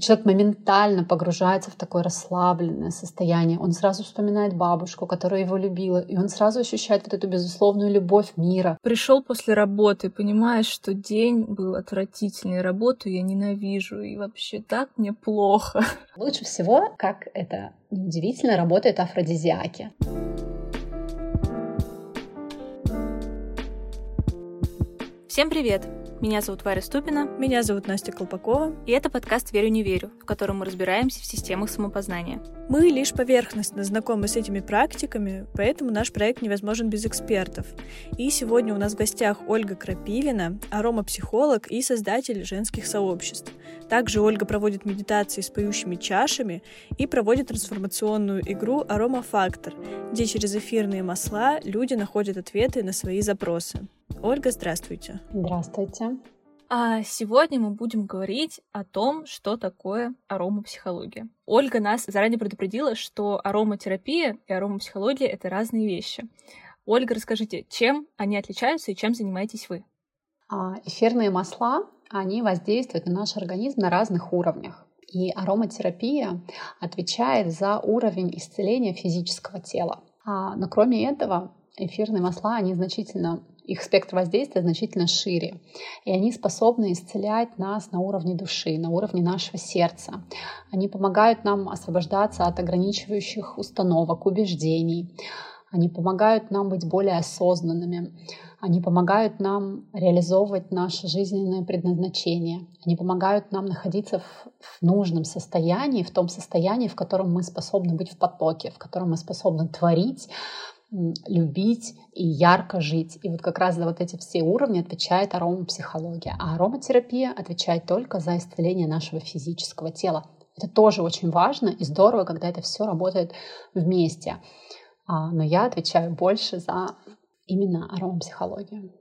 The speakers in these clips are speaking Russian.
И человек моментально погружается в такое расслабленное состояние. Он сразу вспоминает бабушку, которая его любила, и он сразу ощущает вот эту безусловную любовь мира. Пришел после работы, понимаешь, что день был отвратительный, работу я ненавижу, и вообще так мне плохо. Лучше всего, как это удивительно, работают афродизиаки. Всем привет! Меня зовут Варя Ступина. Меня зовут Настя Колпакова. И это подкаст «Верю, не верю», в котором мы разбираемся в системах самопознания. Мы лишь поверхностно знакомы с этими практиками, поэтому наш проект невозможен без экспертов. И сегодня у нас в гостях Ольга Крапивина, аромапсихолог и создатель женских сообществ. Также Ольга проводит медитации с поющими чашами и проводит трансформационную игру «Аромафактор», где через эфирные масла люди находят ответы на свои запросы. Ольга, здравствуйте. Здравствуйте. А сегодня мы будем говорить о том, что такое аромапсихология. Ольга нас заранее предупредила, что ароматерапия и аромапсихология — это разные вещи. Ольга, расскажите, чем они отличаются и чем занимаетесь вы? А, эфирные масла, они воздействуют на наш организм на разных уровнях. И ароматерапия отвечает за уровень исцеления физического тела. А, но кроме этого, эфирные масла, они значительно их спектр воздействия значительно шире. И они способны исцелять нас на уровне души, на уровне нашего сердца. Они помогают нам освобождаться от ограничивающих установок, убеждений. Они помогают нам быть более осознанными. Они помогают нам реализовывать наше жизненное предназначение. Они помогают нам находиться в, в нужном состоянии, в том состоянии, в котором мы способны быть в потоке, в котором мы способны творить, любить и ярко жить. И вот как раз за вот эти все уровни отвечает аромапсихология. А ароматерапия отвечает только за исцеление нашего физического тела. Это тоже очень важно и здорово, когда это все работает вместе. А, но я отвечаю больше за именно аромапсихологию.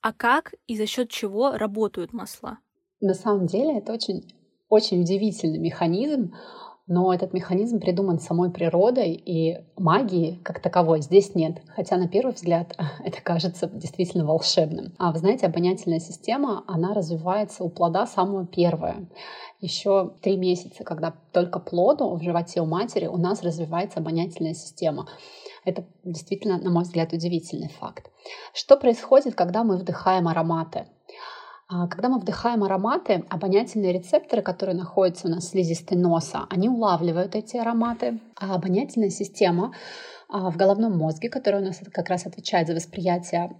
А как и за счет чего работают масла? На самом деле это очень, очень удивительный механизм но этот механизм придуман самой природой, и магии как таковой здесь нет. Хотя на первый взгляд это кажется действительно волшебным. А вы знаете, обонятельная система, она развивается у плода самого первое. Еще три месяца, когда только плоду в животе у матери у нас развивается обонятельная система. Это действительно, на мой взгляд, удивительный факт. Что происходит, когда мы вдыхаем ароматы? А, когда мы вдыхаем ароматы, обонятельные рецепторы, которые находятся у нас в слизистой носа, они улавливают эти ароматы, а обонятельная система а, в головном мозге, который у нас как раз отвечает за восприятие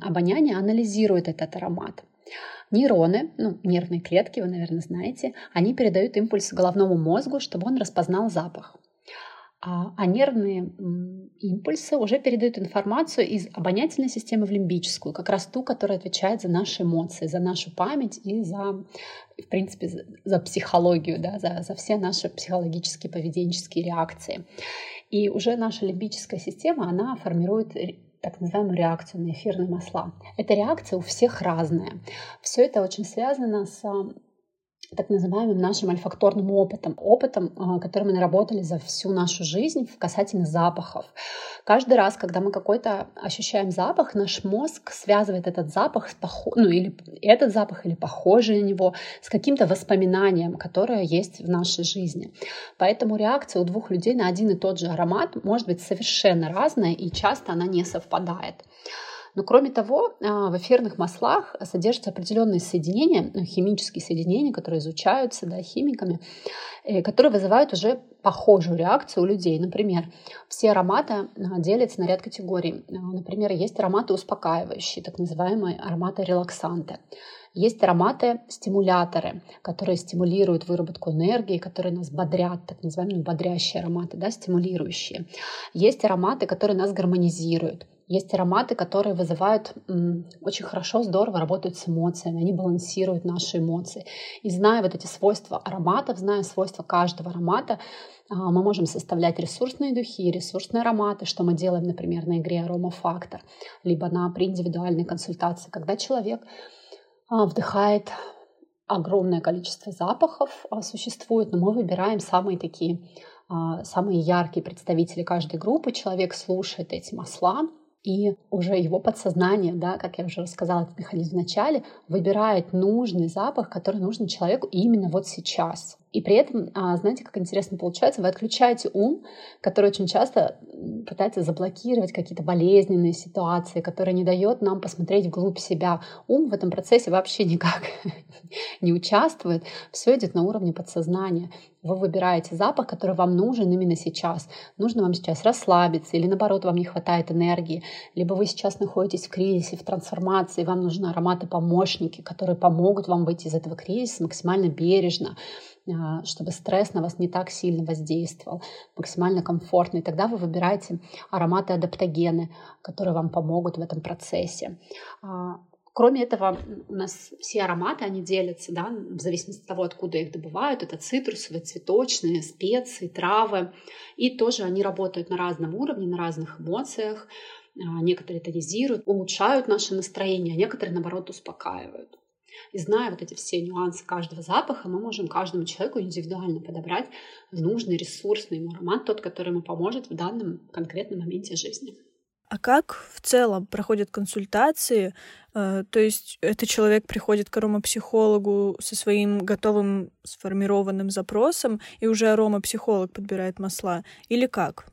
обоняния, анализирует этот аромат. Нейроны, ну, нервные клетки, вы, наверное, знаете, они передают импульс головному мозгу, чтобы он распознал запах. А, а нервные импульсы уже передают информацию из обонятельной системы в лимбическую, как раз ту, которая отвечает за наши эмоции, за нашу память и за, в принципе, за, психологию, да, за, за все наши психологические поведенческие реакции. И уже наша лимбическая система, она формирует так называемую реакцию на эфирные масла. Эта реакция у всех разная. Все это очень связано с так называемым нашим альфакторным опытом, опытом, а, который мы наработали за всю нашу жизнь касательно запахов. Каждый раз, когда мы какой-то ощущаем запах, наш мозг связывает этот запах, ну или этот запах, или похожий на него, с каким-то воспоминанием, которое есть в нашей жизни. Поэтому реакция у двух людей на один и тот же аромат может быть совершенно разная, и часто она не совпадает. Но кроме того, а, в эфирных маслах содержатся определенные соединения, ну, химические соединения, которые изучаются да, химиками, э, которые вызывают уже похожую реакцию у людей. Например, все ароматы а, делятся на ряд категорий. А, например, есть ароматы успокаивающие, так называемые ароматы релаксанты. Есть ароматы-стимуляторы, которые стимулируют выработку энергии, которые нас бодрят, так называемые бодрящие ароматы, да, стимулирующие. Есть ароматы, которые нас гармонизируют. Есть ароматы, которые вызывают очень хорошо, здорово работают с эмоциями, они балансируют наши эмоции. И зная вот эти свойства ароматов, зная свойства каждого аромата, а, мы можем составлять ресурсные духи, ресурсные ароматы, что мы делаем, например, на игре «Аромафактор», либо на при индивидуальной консультации, когда человек а, вдыхает огромное количество запахов а, существует, но мы выбираем самые такие самые яркие представители каждой группы. Человек слушает эти масла, и уже его подсознание, да, как я уже рассказала этот механизм в начале, выбирает нужный запах, который нужен человеку именно вот сейчас. И при этом, а, знаете, как интересно получается, вы отключаете ум, который очень часто пытается заблокировать какие-то болезненные ситуации, который не дает нам посмотреть вглубь себя. Ум в этом процессе вообще никак не участвует. Все идет на уровне подсознания. Вы выбираете запах, который вам нужен именно сейчас. Нужно вам сейчас расслабиться или наоборот вам не хватает энергии. Либо вы сейчас находитесь в кризисе, в трансформации, вам нужны ароматы-помощники, которые помогут вам выйти из этого кризиса максимально бережно чтобы стресс на вас не так сильно воздействовал, максимально комфортно. И тогда вы выбираете ароматы адаптогены, которые вам помогут в этом процессе. А, кроме этого, у нас все ароматы, они делятся, да, в зависимости от того, откуда их добывают. Это цитрусовые, цветочные, специи, травы. И тоже они работают на разном уровне, на разных эмоциях. А, некоторые тонизируют, улучшают наше настроение, а некоторые, наоборот, успокаивают. И зная вот эти все нюансы каждого запаха, мы можем каждому человеку индивидуально подобрать нужный ресурсный ему аромат, тот, который ему поможет в данном конкретном моменте жизни. А как в целом проходят консультации? Э, то есть этот человек приходит к аромапсихологу со своим готовым сформированным запросом, и уже аромапсихолог подбирает масла? Или как?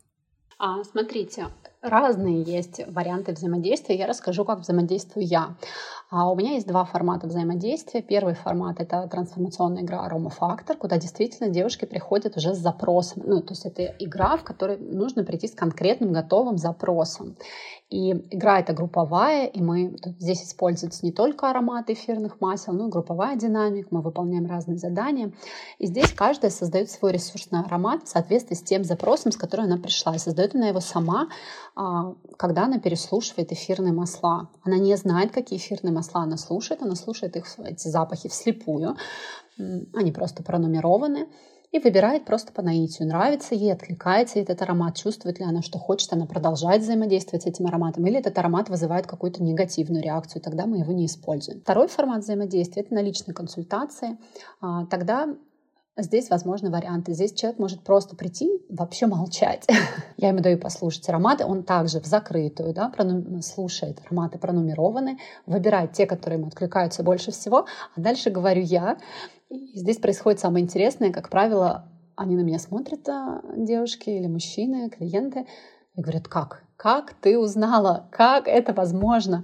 А, смотрите, разные есть варианты взаимодействия. Я расскажу, как взаимодействую я. А у меня есть два формата взаимодействия. Первый формат — это трансформационная игра «Аромафактор», куда действительно девушки приходят уже с запросом. Ну, то есть это игра, в которой нужно прийти с конкретным готовым запросом. И игра эта групповая, и мы здесь используются не только ароматы эфирных масел, но и групповая динамика, мы выполняем разные задания. И здесь каждая создает свой ресурсный аромат в соответствии с тем запросом, с которым она пришла. И создает она его сама, когда она переслушивает эфирные масла. Она не знает, какие эфирные масла она слушает, она слушает их, эти запахи вслепую. Они просто пронумерованы и выбирает просто по наитию. Нравится ей, откликается ей этот аромат, чувствует ли она, что хочет, она продолжает взаимодействовать с этим ароматом, или этот аромат вызывает какую-то негативную реакцию, тогда мы его не используем. Второй формат взаимодействия — это на личной консультации. А, тогда Здесь возможны варианты. Здесь человек может просто прийти, вообще молчать. Я ему даю послушать ароматы. Он также в закрытую, да, слушает ароматы пронумерованы, выбирает те, которые ему откликаются больше всего. А дальше говорю я. И здесь происходит самое интересное. Как правило, они на меня смотрят, а, девушки или мужчины, клиенты, и говорят, как? Как ты узнала? Как это возможно?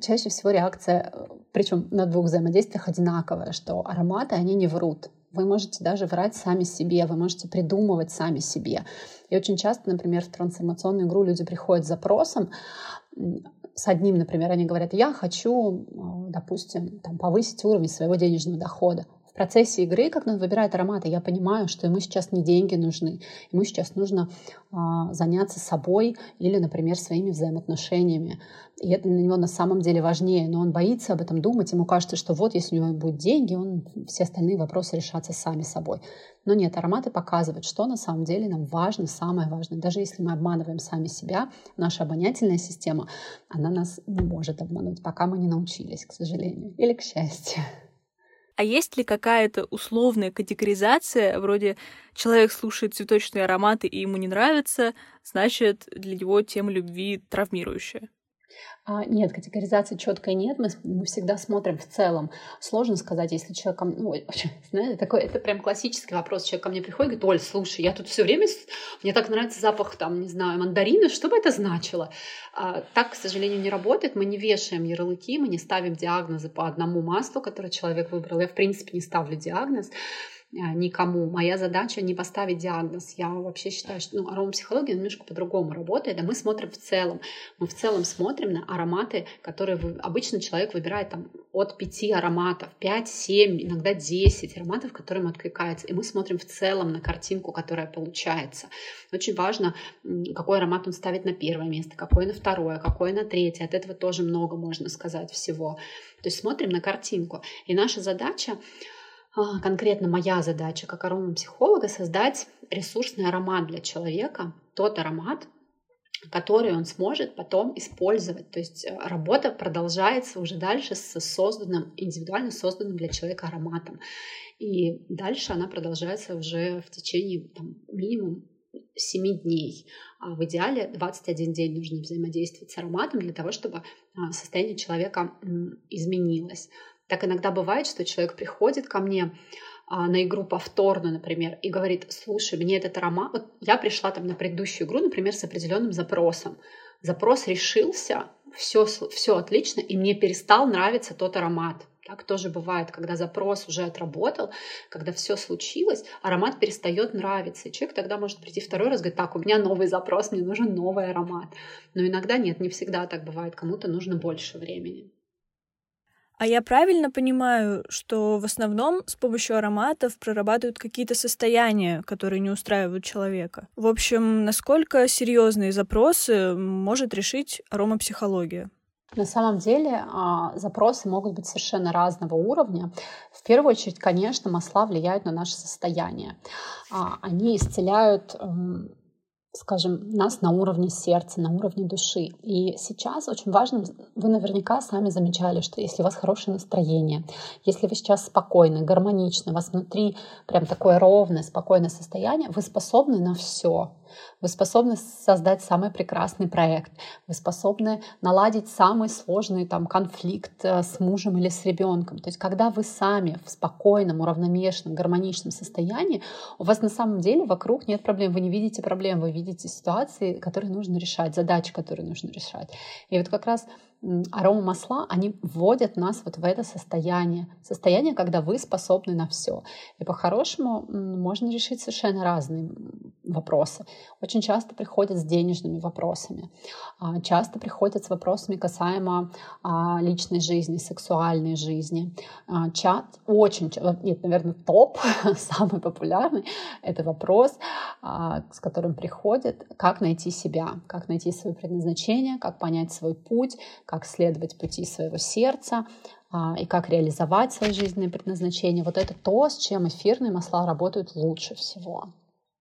Чаще всего реакция, причем на двух взаимодействиях одинаковая, что ароматы, они не врут. Вы можете даже врать сами себе, вы можете придумывать сами себе. И очень часто, например, в трансформационную игру люди приходят с запросом, с одним, например, они говорят, я хочу, э, допустим, там, повысить уровень своего денежного дохода процессе игры, как он выбирает ароматы, я понимаю, что ему сейчас не деньги нужны, ему сейчас нужно а, заняться собой или, например, своими взаимоотношениями. И это для него на самом деле важнее, но он боится об этом думать, ему кажется, что вот если у него будут деньги, он, все остальные вопросы решатся сами собой. Но нет, ароматы показывают, что на самом деле нам важно, самое важное. Даже если мы обманываем сами себя, наша обонятельная система, она нас не может обмануть, пока мы не научились, к сожалению, или к счастью. А есть ли какая-то условная категоризация, вроде человек слушает цветочные ароматы и ему не нравится, значит, для него тема любви травмирующая? А, нет, категоризации четкой нет. Мы, мы всегда смотрим в целом. Сложно сказать, если человек... Ну, знаете, такой, это прям классический вопрос. Человек ко мне приходит говорит, Оль, слушай, я тут все время... Мне так нравится запах, там, не знаю, мандарина. Что бы это значило? А, так, к сожалению, не работает. Мы не вешаем ярлыки, мы не ставим диагнозы по одному маслу, который человек выбрал. Я, в принципе, не ставлю диагноз. А, никому. Моя задача не поставить диагноз. Я вообще считаю, что ну, аромапсихология немножко по-другому работает, а мы смотрим в целом. Мы в целом смотрим на ароматы, которые вы, обычно человек выбирает там, от 5 ароматов, 5, 7, иногда 10 ароматов, которые ему откликаются. И мы смотрим в целом на картинку, которая получается. Очень важно, какой аромат он ставит на первое место, какой на второе, какой на третье. От этого тоже много можно сказать всего. То есть смотрим на картинку. И наша задача конкретно моя задача как аромапсихолога создать ресурсный аромат для человека, тот аромат, который он сможет потом использовать. То есть э, работа продолжается уже дальше с созданным, индивидуально созданным для человека ароматом. И дальше она продолжается уже в течение там, минимум 7 дней. А в идеале 21 день нужно взаимодействовать с ароматом для того, чтобы а, состояние человека изменилось. Так иногда бывает, что человек приходит ко мне, а, на игру повторно, например, и говорит, слушай, мне этот аромат... Вот я пришла там на предыдущую игру, например, с определенным запросом. Запрос решился, все, все отлично, и мне перестал нравиться тот аромат. Так тоже бывает, когда запрос уже отработал, когда все случилось, аромат перестает нравиться. И человек тогда может прийти второй раз и говорить, так, у меня новый запрос, мне нужен новый аромат. Но иногда нет, не всегда так бывает, кому-то нужно больше времени. А я правильно понимаю, что в основном с помощью ароматов прорабатывают какие-то состояния, которые не устраивают человека? В общем, насколько серьезные запросы может решить аромапсихология? На самом деле а, запросы могут быть совершенно разного уровня. В первую очередь, конечно, масла влияют на наше состояние. А, они исцеляют скажем, нас на уровне сердца, на уровне души. И сейчас очень важно, вы наверняка сами замечали, что если у вас хорошее настроение, если вы сейчас спокойны, гармоничны, у вас внутри прям такое ровное, спокойное состояние, вы способны на все. Вы способны создать самый прекрасный проект. Вы способны наладить самый сложный там, конфликт э, с мужем или с ребенком. То есть, когда вы сами в спокойном, уравновешенном, гармоничном состоянии, у вас на самом деле вокруг нет проблем. Вы не видите проблем, вы видите ситуации, которые нужно решать, задачи, которые нужно решать. И вот как раз арома масла, они вводят нас вот в это состояние. Состояние, когда вы способны на все. И по-хорошему можно решить совершенно разные вопросы. Очень часто приходят с денежными вопросами. А, часто приходят с вопросами касаемо а, личной жизни, сексуальной жизни. А, чат очень, нет, наверное, топ, самый популярный, это вопрос, с которым приходят, как найти себя, как найти свое предназначение, как понять свой путь, как следовать пути своего сердца а, и как реализовать свои жизненные предназначения. Вот это то, с чем эфирные масла работают лучше всего.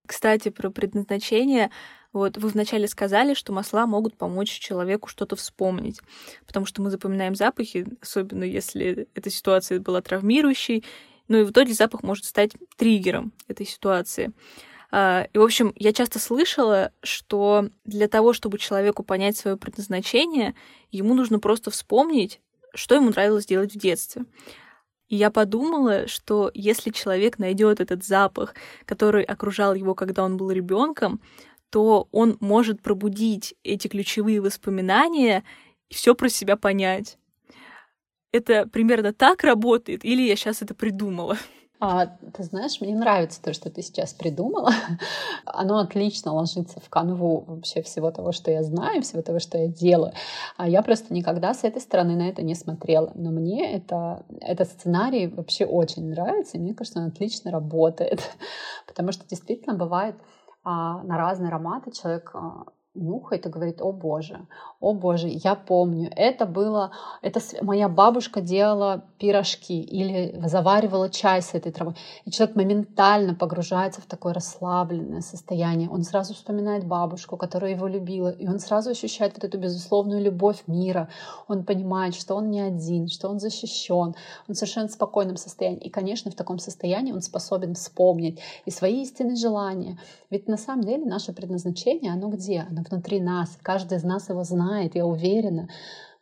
Кстати, про предназначение. Вот вы вначале сказали, что масла могут помочь человеку что-то вспомнить, потому что мы запоминаем запахи, особенно если эта ситуация была травмирующей, ну и в итоге запах может стать триггером этой ситуации. А, и, в общем, я часто слышала, что для того, чтобы человеку понять свое предназначение, ему нужно просто вспомнить, что ему нравилось делать в детстве. И я подумала, что если человек найдет этот запах, который окружал его, когда он был ребенком, то он может пробудить эти ключевые воспоминания и все про себя понять. Это примерно так работает, или я сейчас это придумала? А, ты знаешь, мне нравится то, что ты сейчас придумала. Оно отлично ложится в канву вообще всего того, что я знаю, всего того, что я делаю. А я просто никогда с этой стороны на это не смотрела. Но мне это, этот сценарий вообще очень нравится, и мне кажется, он отлично работает. Потому что действительно бывает а, на разные ароматы человек а, нюхает и говорит, о боже, о боже, я помню, это было, это моя бабушка делала пирожки или заваривала чай с этой травой. И человек моментально погружается в такое расслабленное состояние. Он сразу вспоминает бабушку, которая его любила, и он сразу ощущает вот эту безусловную любовь мира. Он понимает, что он не один, что он защищен, он совершенно спокойном состоянии. И, конечно, в таком состоянии он способен вспомнить и свои истинные желания. Ведь на самом деле наше предназначение, оно где? Оно внутри нас. Каждый из нас его знает, я уверена.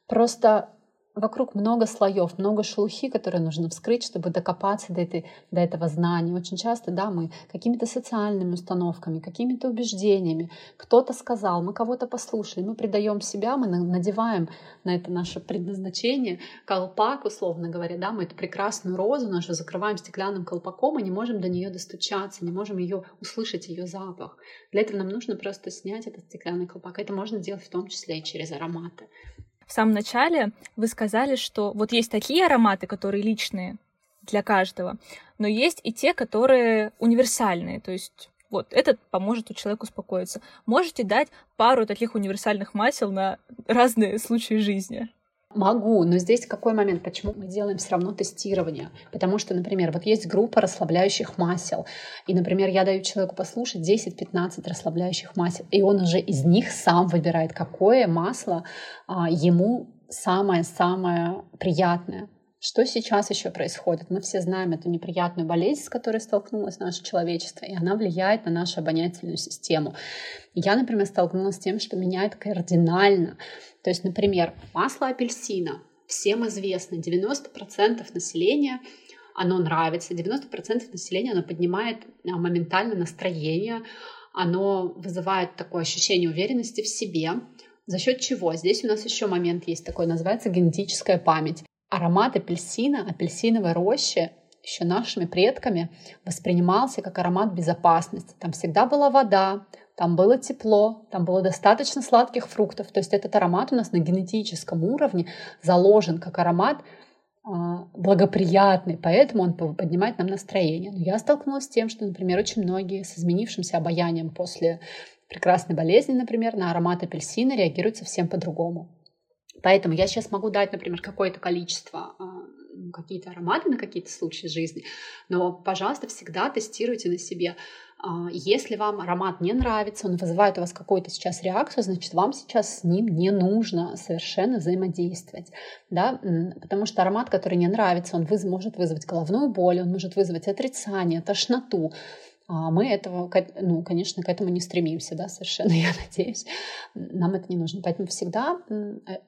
Просто вокруг много слоев, много шелухи, которые нужно вскрыть, чтобы докопаться до, этой, до этого знания. Очень часто, да, мы какими-то социальными установками, какими-то убеждениями, кто-то сказал, мы кого-то послушали, мы предаем себя, мы надеваем на это наше предназначение колпак, условно говоря, да, мы эту прекрасную розу нашу закрываем стеклянным колпаком и не можем до нее достучаться, не можем ее услышать, ее запах. Для этого нам нужно просто снять этот стеклянный колпак. Это можно делать в том числе и через ароматы. В самом начале вы сказали, что вот есть такие ароматы, которые личные для каждого, но есть и те, которые универсальные, то есть вот, этот поможет у человека успокоиться. Можете дать пару таких универсальных масел на разные случаи жизни? Могу, но здесь какой момент, почему мы делаем все равно тестирование? Потому что, например, вот есть группа расслабляющих масел, и, например, я даю человеку послушать 10-15 расслабляющих масел, и он уже из них сам выбирает, какое масло а, ему самое-самое приятное. Что сейчас еще происходит? Мы все знаем эту неприятную болезнь, с которой столкнулось наше человечество, и она влияет на нашу обонятельную систему. Я, например, столкнулась с тем, что меняет кардинально то есть, например, масло апельсина. Всем известно, 90% населения оно нравится. 90% населения оно поднимает а, моментально настроение, оно вызывает такое ощущение уверенности в себе. За счет чего? Здесь у нас еще момент есть такой, называется генетическая память. Аромат апельсина, апельсиновой рощи еще нашими предками воспринимался как аромат безопасности. Там всегда была вода, там было тепло, там было достаточно сладких фруктов. То есть этот аромат у нас на генетическом уровне заложен как аромат а, благоприятный, поэтому он поднимает нам настроение. Но я столкнулась с тем, что, например, очень многие с изменившимся обаянием после прекрасной болезни, например, на аромат апельсина реагируют совсем по-другому. Поэтому я сейчас могу дать, например, какое-то количество а, какие-то ароматы на какие-то случаи жизни, но, пожалуйста, всегда тестируйте на себе. А, если вам аромат не нравится, он вызывает у вас какую-то сейчас реакцию, значит, вам сейчас с ним не нужно совершенно взаимодействовать, да, потому что аромат, который не нравится, он может вызвать головную боль, он может вызвать отрицание, тошноту, мы этого, ну, конечно, к этому не стремимся, да, совершенно, я надеюсь. Нам это не нужно. Поэтому всегда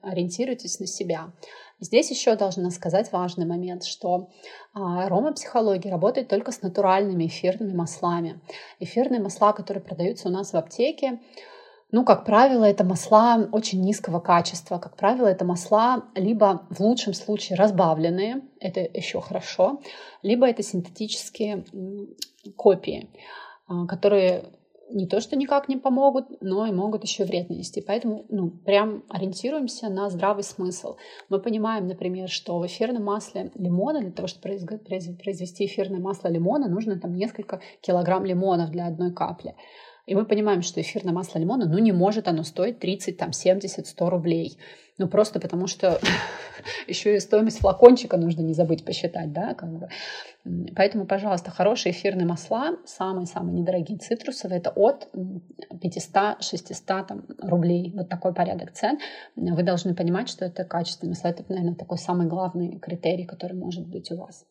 ориентируйтесь на себя. Здесь еще должна сказать важный момент, что а, аромапсихология работает только с натуральными эфирными маслами. Эфирные масла, которые продаются у нас в аптеке, ну, как правило, это масла очень низкого качества. Как правило, это масла либо в лучшем случае разбавленные, это еще хорошо, либо это синтетические копии, а, которые не то, что никак не помогут, но и могут еще вред нанести. Поэтому ну, прям ориентируемся на здравый смысл. Мы понимаем, например, что в эфирном масле лимона, для того, чтобы произвести эфирное масло лимона, нужно там несколько килограмм лимонов для одной капли. И мы понимаем, что эфирное масло лимона, ну, не может оно стоить 30, там, 70, 100 рублей. Ну, просто потому что еще и стоимость флакончика нужно не забыть посчитать, да, как бы. Поэтому, пожалуйста, хорошие эфирные масла, самые-самые недорогие цитрусовые, это от 500-600 там, рублей. Вот такой порядок цен. Вы должны понимать, что это качественные масла. Это, наверное, такой самый главный критерий, который может быть у вас.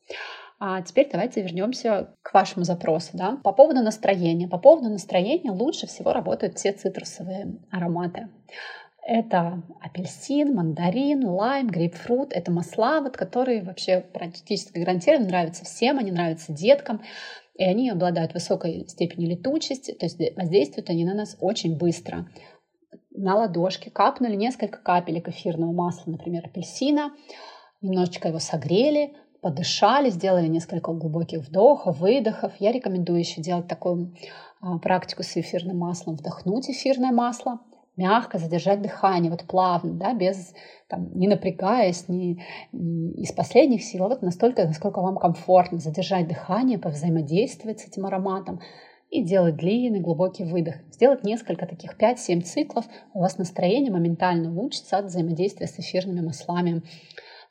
А теперь давайте вернемся к вашему запросу. Да? По поводу настроения. По поводу настроения лучше всего работают все цитрусовые ароматы. Это апельсин, мандарин, лайм, грейпфрут. Это масла, вот, которые вообще практически гарантированно нравятся всем, они нравятся деткам. И они обладают высокой степенью летучести, то есть воздействуют они на нас очень быстро. На ладошке капнули несколько капелек эфирного масла, например, апельсина, немножечко его согрели, подышали, сделали несколько глубоких вдохов, выдохов. Я рекомендую еще делать такую а, практику с эфирным маслом, вдохнуть эфирное масло, мягко задержать дыхание, вот плавно, да, без, там, не напрягаясь, не, не из последних сил, а вот настолько, насколько вам комфортно задержать дыхание, повзаимодействовать с этим ароматом и делать длинный глубокий выдох. Сделать несколько таких 5-7 циклов, у вас настроение моментально улучшится от взаимодействия с эфирными маслами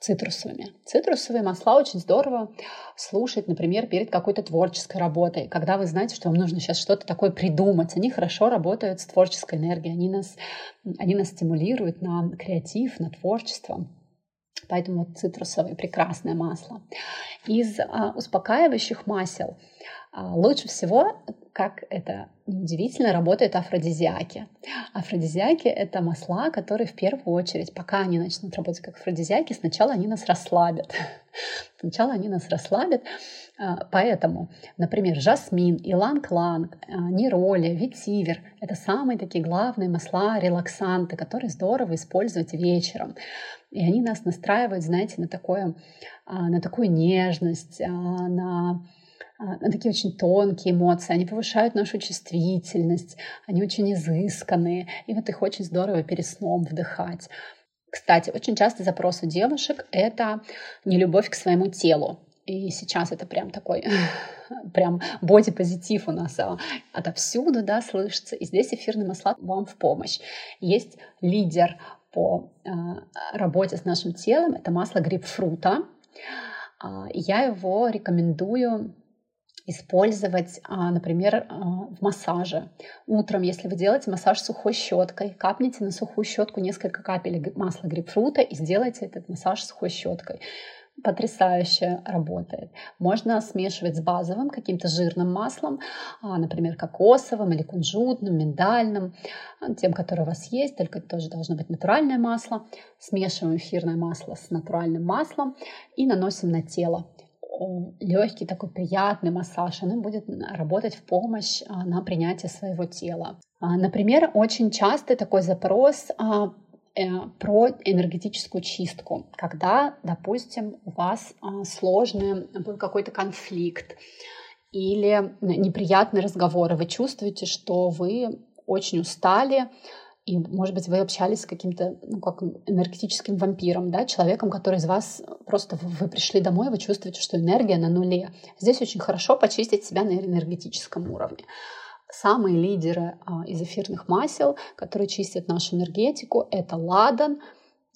цитрусовыми. Цитрусовые масла очень здорово слушать, например, перед какой-то творческой работой, когда вы знаете, что вам нужно сейчас что-то такое придумать. Они хорошо работают с творческой энергией, они нас, они нас стимулируют на креатив, на творчество. Поэтому цитрусовое прекрасное масло. Из а, успокаивающих масел лучше всего, как это удивительно, работают афродизиаки. Афродизиаки — это масла, которые в первую очередь, пока они начнут работать как афродизиаки, сначала они нас расслабят. Сначала они нас расслабят. А, поэтому, например, жасмин, иланг-ланг, а, нероли, ветивер — это самые такие главные масла, релаксанты, которые здорово использовать вечером. И они нас настраивают, знаете, на, такое, на такую нежность, на а, такие очень тонкие эмоции, они повышают нашу чувствительность, они очень изысканные, и вот их очень здорово перед сном вдыхать. Кстати, очень часто запрос у девушек — это нелюбовь к своему телу. И сейчас это прям такой, прям боди-позитив у нас а, отовсюду, да, слышится. И здесь эфирные масла вам в помощь. Есть лидер по э, работе с нашим телом, это масло грейпфрута. Э, я его рекомендую использовать, а, например, а, в массаже. Утром, если вы делаете массаж сухой щеткой, капните на сухую щетку несколько капель масла грейпфрута и сделайте этот массаж сухой щеткой. Потрясающе работает. Можно смешивать с базовым каким-то жирным маслом, а, например, кокосовым или кунжутным, миндальным, тем, который у вас есть, только это тоже должно быть натуральное масло. Смешиваем эфирное масло с натуральным маслом и наносим на тело легкий такой приятный массаж, он будет работать в помощь а, на принятие своего тела. А, например, очень частый такой запрос а, э, про энергетическую чистку, когда, допустим, у вас сложный был какой-то конфликт или неприятные разговоры, вы чувствуете, что вы очень устали, и, может быть, вы общались с каким-то, ну, как энергетическим вампиром, да, человеком, который из вас просто вы пришли домой, вы чувствуете, что энергия на нуле. Здесь очень хорошо почистить себя на энергетическом уровне. Самые лидеры а, из эфирных масел, которые чистят нашу энергетику, это ладан,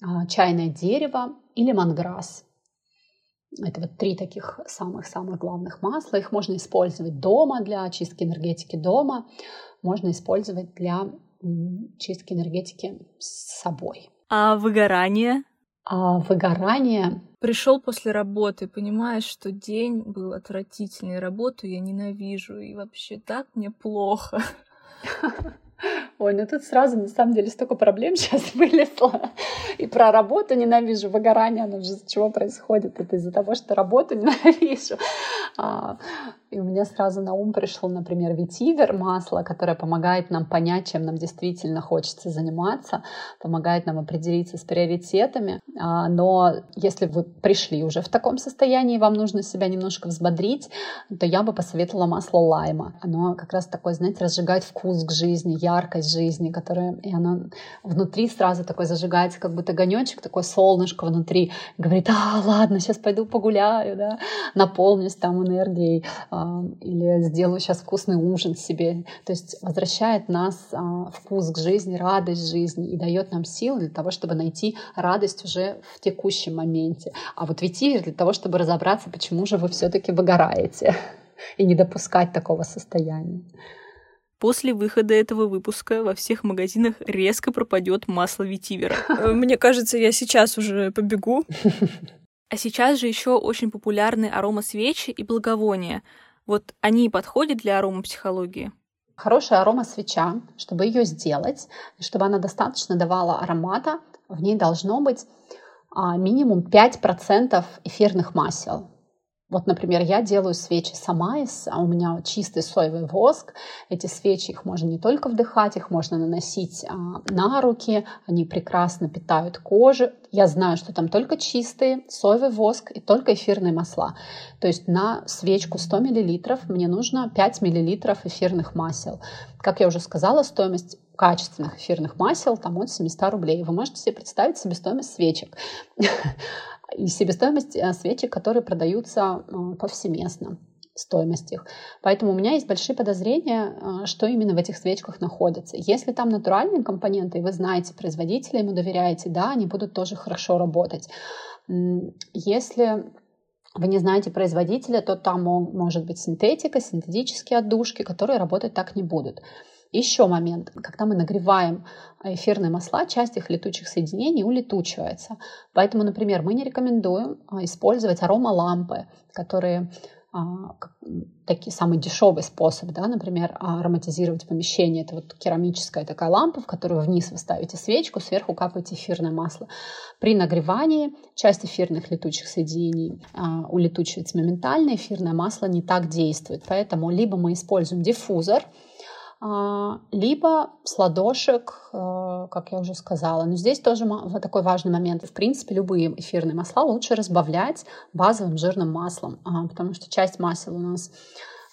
а, чайное дерево и лемонграсс. Это вот три таких самых-самых главных масла. Их можно использовать дома для очистки энергетики дома, можно использовать для чистки энергетики с собой. А выгорание? А выгорание... Пришел после работы, понимаешь, что день был отвратительный, работу я ненавижу, и вообще так мне плохо. Ой, ну тут сразу на самом деле столько проблем сейчас вылезло. И про работу ненавижу, выгорание, оно же с чего происходит? Это из-за того, что работу ненавижу. А, и у меня сразу на ум пришло, например, ветивер, масло, которое помогает нам понять, чем нам действительно хочется заниматься, помогает нам определиться с приоритетами. А, но если вы пришли уже в таком состоянии, вам нужно себя немножко взбодрить, то я бы посоветовала масло лайма. Оно как раз такое, знаете, разжигает вкус к жизни, яркость жизни, которая, и оно внутри сразу такой зажигается, как будто огонечек, такое солнышко внутри, говорит, а, ладно, сейчас пойду погуляю, да, наполнюсь там энергией, а, или сделаю сейчас вкусный ужин себе. То есть возвращает нас а, вкус к жизни, радость жизни и дает нам силы для того, чтобы найти радость уже в текущем моменте. А вот ветивер для того, чтобы разобраться, почему же вы все-таки выгораете и не допускать такого состояния. После выхода этого выпуска во всех магазинах резко пропадет масло ветивера. Мне кажется, я сейчас уже побегу. А сейчас же еще очень популярны аромасвечи и благовония. Вот они подходят для аромапсихологии? Хорошая аромасвеча, чтобы ее сделать, чтобы она достаточно давала аромата, в ней должно быть а, минимум 5% эфирных масел. Вот, например, я делаю свечи сама, а у меня чистый соевый воск. Эти свечи, их можно не только вдыхать, их можно наносить а, на руки, они прекрасно питают кожу. Я знаю, что там только чистый соевый воск и только эфирные масла. То есть на свечку 100 мл мне нужно 5 мл эфирных масел. Как я уже сказала, стоимость качественных эфирных масел там от 700 рублей. Вы можете себе представить себестоимость свечек. и себестоимость э, свечек, которые продаются э, повсеместно стоимость их. Поэтому у меня есть большие подозрения, э, что именно в этих свечках находится. Если там натуральные компоненты, и вы знаете производителя, ему доверяете, да, они будут тоже хорошо работать. Если вы не знаете производителя, то там может быть синтетика, синтетические отдушки, которые работать так не будут. Еще момент, когда мы нагреваем эфирные масла, часть их летучих соединений улетучивается. Поэтому, например, мы не рекомендуем а, использовать аромалампы, которые а, такие самый дешевый способ, да, например, ароматизировать помещение. Это вот керамическая такая лампа, в которую вниз вы ставите свечку, сверху капаете эфирное масло. При нагревании часть эфирных летучих соединений а, улетучивается моментально, эфирное масло не так действует. Поэтому либо мы используем диффузор, а, либо с ладошек, э, как я уже сказала. Но здесь тоже такой важный момент. В принципе, любые эфирные масла лучше разбавлять базовым жирным маслом, а, потому что часть масел у нас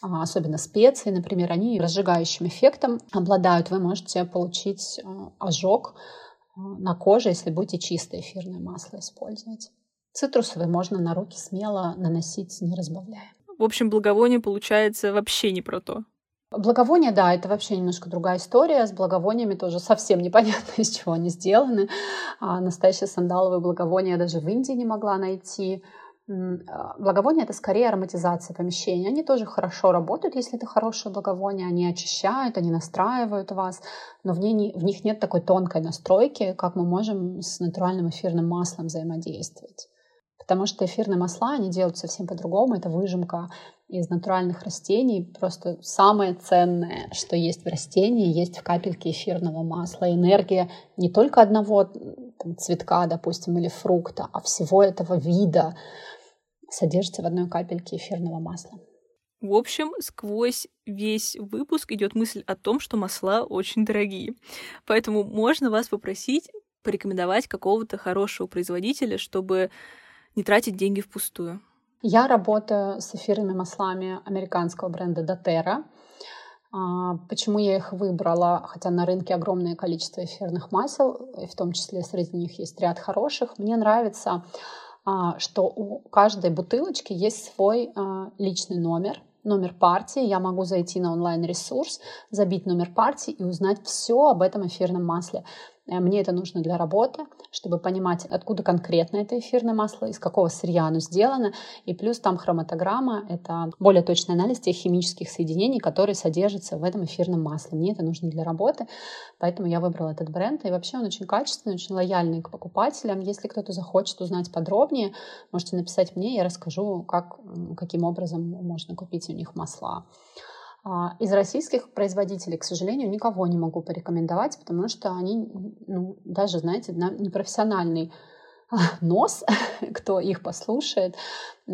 а, особенно специи, например, они разжигающим эффектом обладают. Вы можете получить э, ожог э, на коже, если будете чистое эфирное масло использовать. Цитрусовые можно на руки смело наносить, не разбавляя. В общем, благовоние получается вообще не про то. Благовония, да, это вообще немножко другая история. С благовониями тоже совсем непонятно, из чего они сделаны. А настоящие сандаловые благовония я даже в Индии не могла найти. А, благовония — это скорее ароматизация помещения. Они тоже хорошо работают, если это хорошее благовоние. Они очищают, они настраивают вас, но в, ней, в них нет такой тонкой настройки, как мы можем с натуральным эфирным маслом взаимодействовать. Потому что эфирные масла, они делают совсем по-другому. Это выжимка из натуральных растений. Просто самое ценное, что есть в растении, есть в капельке эфирного масла. Энергия не только одного там, цветка, допустим, или фрукта, а всего этого вида. содержится в одной капельке эфирного масла. В общем, сквозь весь выпуск идет мысль о том, что масла очень дорогие. Поэтому можно вас попросить порекомендовать какого-то хорошего производителя, чтобы не тратить деньги впустую. Я работаю с эфирными маслами американского бренда doTERRA. А, почему я их выбрала? Хотя на рынке огромное количество эфирных масел, в том числе среди них есть ряд хороших. Мне нравится, а, что у каждой бутылочки есть свой а, личный номер, номер партии, я могу зайти на онлайн-ресурс, забить номер партии и узнать все об этом эфирном масле. Э, мне это нужно для работы, чтобы понимать, откуда конкретно это эфирное масло, из какого сырья оно сделано. И плюс там хроматограмма — это более точный анализ тех химических соединений, которые содержатся в этом эфирном масле. Мне это нужно для работы, поэтому я выбрала этот бренд. И вообще он очень качественный, очень лояльный к покупателям. Если кто-то захочет узнать подробнее, можете написать мне, я расскажу, как, каким образом можно купить у них масла. А, из российских производителей, к сожалению, никого не могу порекомендовать, потому что они, ну, даже, знаете, непрофессиональный нос, кто их послушает,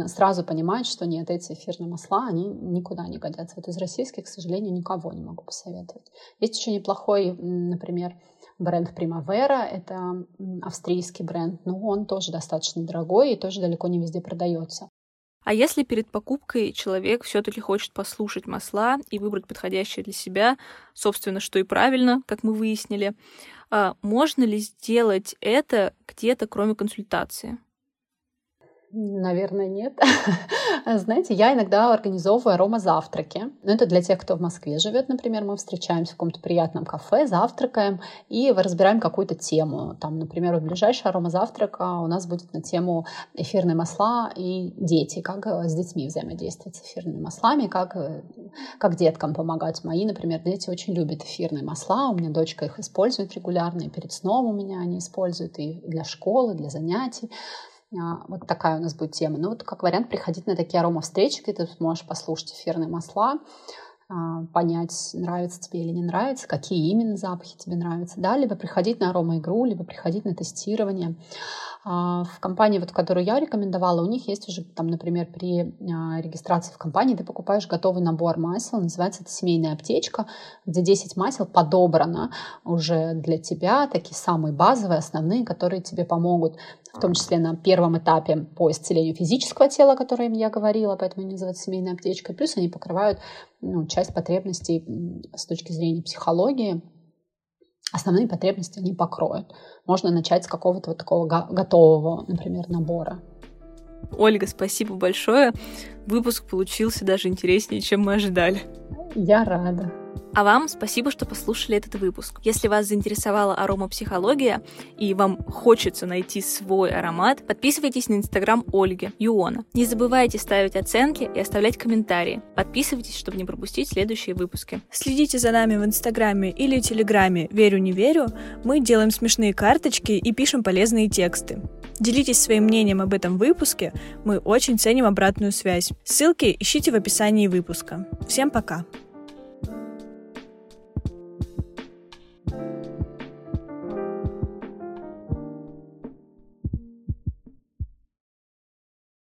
сразу понимает, что нет, эти эфирные масла, они никуда не годятся. Вот из российских, к сожалению, никого не могу посоветовать. Есть еще неплохой, например, бренд Primavera, это австрийский бренд, но он тоже достаточно дорогой и тоже далеко не везде продается. А если перед покупкой человек все-таки хочет послушать масла и выбрать подходящее для себя, собственно, что и правильно, как мы выяснили, а можно ли сделать это где-то, кроме консультации? Наверное, нет. Знаете, я иногда организовываю аромазавтраки. Но это для тех, кто в Москве живет, например. Мы встречаемся в каком-то приятном кафе, завтракаем и разбираем какую-то тему. Там, например, вот ближайший аромазавтрак у нас будет на тему эфирные масла и дети. Как э, с детьми взаимодействовать с эфирными маслами, как, э, как деткам помогать. Мои, например, дети очень любят эфирные масла. У меня дочка их использует регулярно, и перед сном у меня они используют, и для школы, для занятий. А, вот такая у нас будет тема. Ну вот как вариант приходить на такие арома-встречи, где ты сможешь послушать эфирные масла, понять, нравится тебе или не нравится, какие именно запахи тебе нравятся, да, либо приходить на арома-игру, либо приходить на тестирование. А, в компании, вот, которую я рекомендовала, у них есть уже, там, например, при а, регистрации в компании ты покупаешь готовый набор масел, называется это семейная аптечка, где 10 масел подобрано уже для тебя, такие самые базовые, основные, которые тебе помогут, в том числе на первом этапе по исцелению физического тела, о котором я говорила, поэтому они называются семейной аптечкой, плюс они покрывают ну, часть потребностей с точки зрения психологии, основные потребности они покроют. Можно начать с какого-то вот такого готового, например, набора. Ольга, спасибо большое. Выпуск получился даже интереснее, чем мы ожидали. Я рада. А вам спасибо, что послушали этот выпуск. Если вас заинтересовала аромапсихология и вам хочется найти свой аромат, подписывайтесь на инстаграм Ольги Юона. Не забывайте ставить оценки и оставлять комментарии. Подписывайтесь, чтобы не пропустить следующие выпуски. Следите за нами в инстаграме или телеграме «Верю, не верю». Мы делаем смешные карточки и пишем полезные тексты. Делитесь своим мнением об этом выпуске. Мы очень ценим обратную связь. Ссылки ищите в описании выпуска. Всем пока!